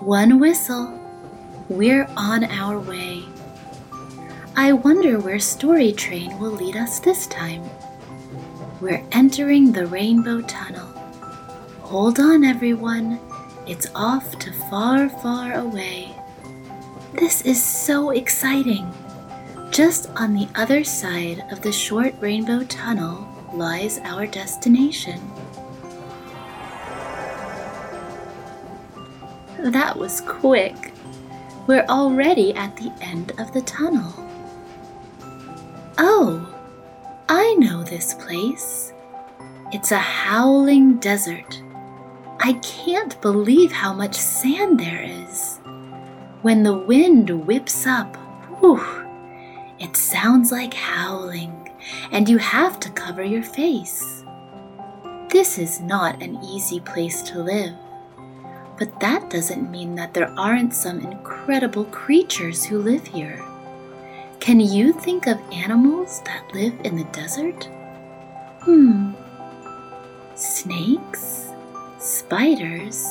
One whistle. We're on our way. I wonder where Story Train will lead us this time. We're entering the Rainbow Tunnel. Hold on, everyone. It's off to far, far away. This is so exciting. Just on the other side of the short rainbow tunnel lies our destination. That was quick. We're already at the end of the tunnel. Oh, I know this place. It's a howling desert. I can't believe how much sand there is. When the wind whips up, whew, it sounds like howling, and you have to cover your face. This is not an easy place to live. But that doesn't mean that there aren't some incredible creatures who live here. Can you think of animals that live in the desert? Hmm. Snakes? Spiders?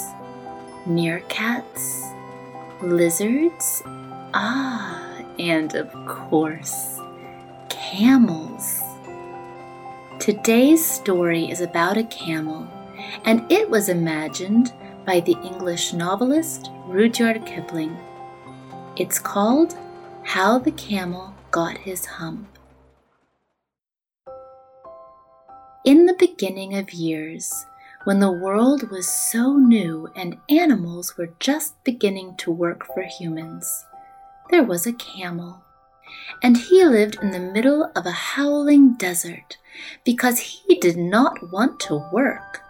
Meerkats? Lizards? Ah, and of course, camels. Today's story is about a camel, and it was imagined by the English novelist Rudyard Kipling. It's called How the Camel Got His Hump. In the beginning of years, when the world was so new and animals were just beginning to work for humans, there was a camel. And he lived in the middle of a howling desert because he did not want to work.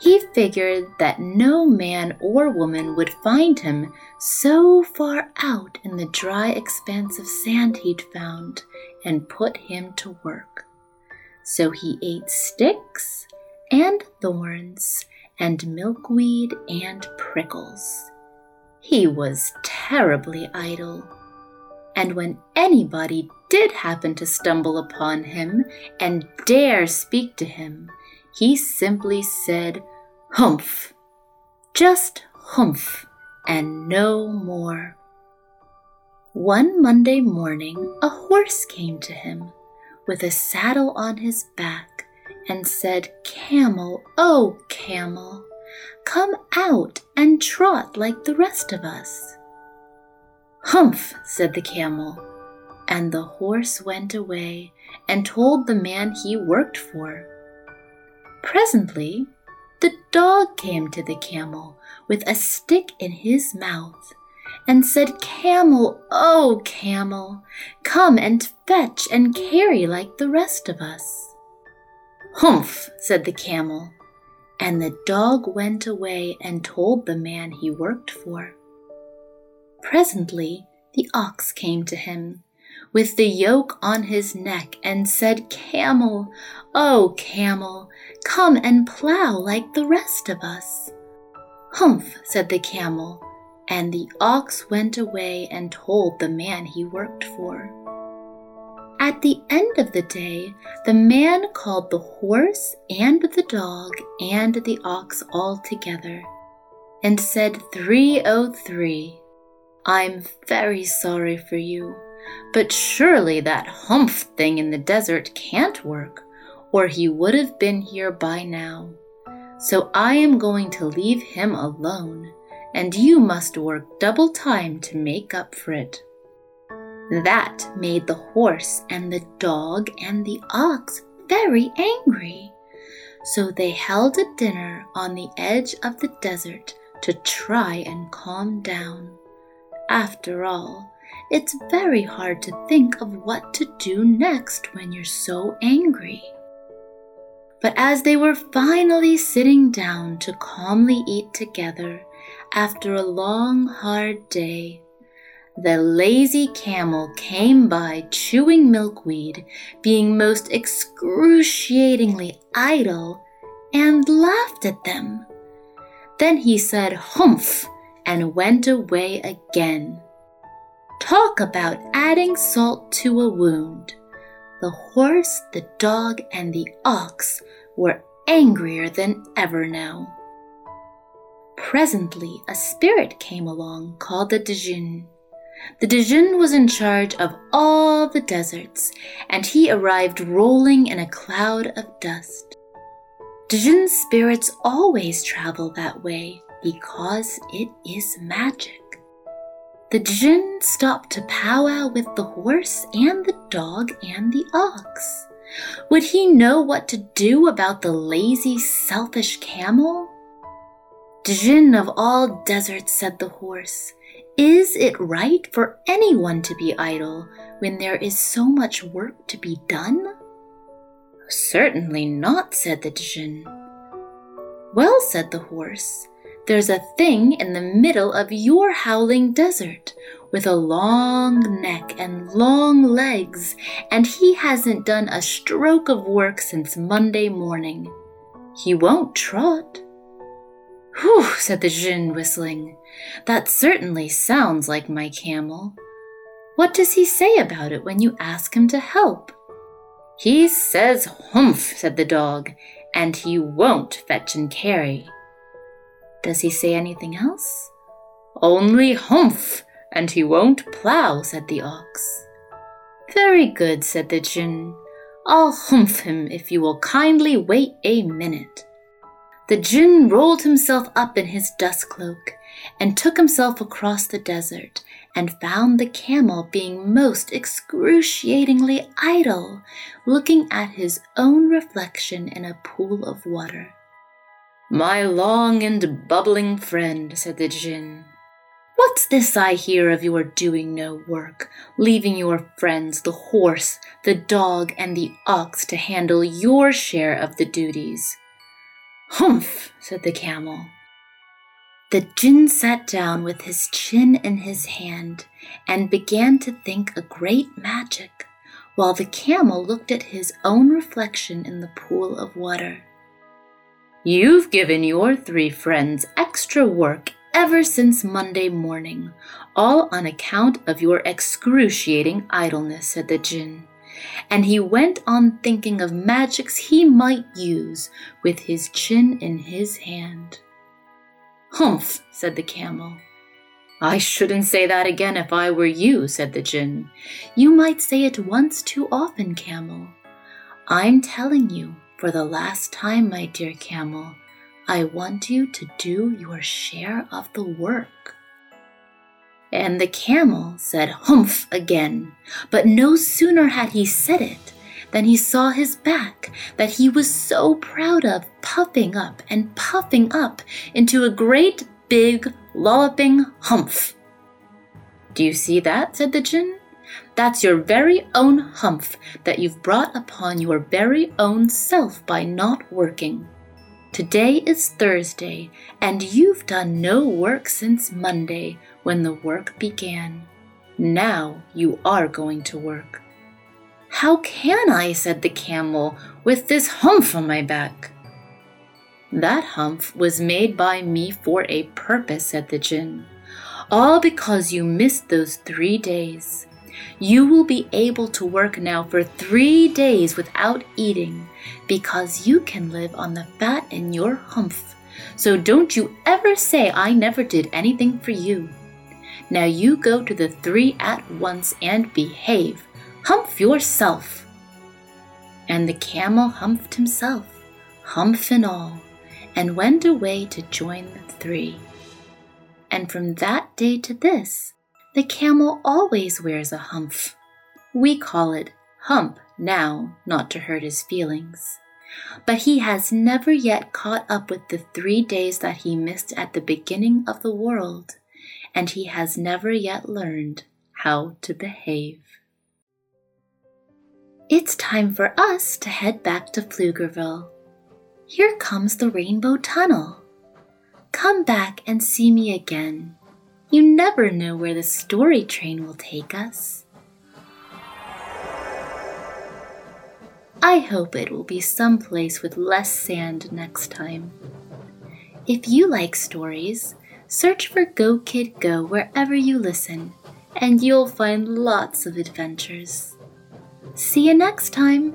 He figured that no man or woman would find him so far out in the dry expanse of sand he'd found and put him to work. So he ate sticks and thorns and milkweed and prickles. He was terribly idle. And when anybody did happen to stumble upon him and dare speak to him, he simply said, Humph! Just humph, and no more. One Monday morning, a horse came to him with a saddle on his back and said, Camel, oh, camel, come out and trot like the rest of us. Humph, said the camel, and the horse went away and told the man he worked for. Presently, the dog came to the camel with a stick in his mouth and said, Camel, oh, camel, come and fetch and carry like the rest of us. Humph, said the camel, and the dog went away and told the man he worked for. Presently, the ox came to him with the yoke on his neck and said, Camel, oh, camel, come and plow like the rest of us. Humph, said the camel, and the ox went away and told the man he worked for. At the end of the day, the man called the horse and the dog and the ox all together and said, 303, I'm very sorry for you but surely that humph thing in the desert can't work, or he would have been here by now. So I am going to leave him alone, and you must work double time to make up for it. That made the horse and the dog and the ox very angry. So they held a dinner on the edge of the desert to try and calm down. After all, it's very hard to think of what to do next when you're so angry. But as they were finally sitting down to calmly eat together, after a long, hard day, the lazy camel came by chewing milkweed, being most excruciatingly idle, and laughed at them. Then he said, Humph, and went away again. Talk about adding salt to a wound. The horse, the dog, and the ox were angrier than ever now. Presently, a spirit came along called the Djinn. The Djinn was in charge of all the deserts, and he arrived rolling in a cloud of dust. Djinn spirits always travel that way because it is magic. The Djinn stopped to powwow with the horse and the dog and the ox. Would he know what to do about the lazy, selfish camel? Djinn of all deserts, said the horse, is it right for anyone to be idle when there is so much work to be done? Certainly not, said the Djinn. Well, said the horse, there's a thing in the middle of your howling desert with a long neck and long legs, and he hasn't done a stroke of work since Monday morning. He won't trot. Whew, said the Djinn, whistling. That certainly sounds like my camel. What does he say about it when you ask him to help? He says humph, said the dog, and he won't fetch and carry. Does he say anything else? Only humph, and he won't plough, said the ox. Very good, said the Djinn. I'll humph him if you will kindly wait a minute. The Djinn rolled himself up in his dust cloak and took himself across the desert and found the camel being most excruciatingly idle, looking at his own reflection in a pool of water. My long and bubbling friend, said the Djinn, what's this I hear of your doing no work, leaving your friends, the horse, the dog, and the ox, to handle your share of the duties? Humph, said the camel. The Djinn sat down with his chin in his hand and began to think a great magic, while the camel looked at his own reflection in the pool of water. You've given your three friends extra work ever since Monday morning, all on account of your excruciating idleness, said the Djinn and he went on thinking of magics he might use with his chin in his hand. Humph, said the camel. I shouldn't say that again if I were you, said the Djinn. You might say it once too often, camel. I'm telling you, for the last time, my dear camel, I want you to do your share of the work. And the camel said humph again, but no sooner had he said it than he saw his back that he was so proud of puffing up and puffing up into a great big lolloping humph. Do you see that? said the Djinn. That's your very own humph that you've brought upon your very own self by not working. Today is Thursday, and you've done no work since Monday when the work began. Now you are going to work. How can I, said the camel, with this humph on my back? That humph was made by me for a purpose, said the Djinn. All because you missed those three days. You will be able to work now for three days without eating because you can live on the fat in your humph. So don't you ever say I never did anything for you. Now you go to the three at once and behave. Humph yourself. And the camel humphed himself, humph and all, and went away to join the three. And from that day to this, the camel always wears a humph. We call it hump now, not to hurt his feelings. But he has never yet caught up with the three days that he missed at the beginning of the world, and he has never yet learned how to behave. It's time for us to head back to Pflugerville. Here comes the Rainbow Tunnel. come back and see me again. You never know where the story train will take us. I hope it will be someplace with less sand next time. If you like stories, search for Go Kid Go wherever you listen, and you'll find lots of adventures. See you next time!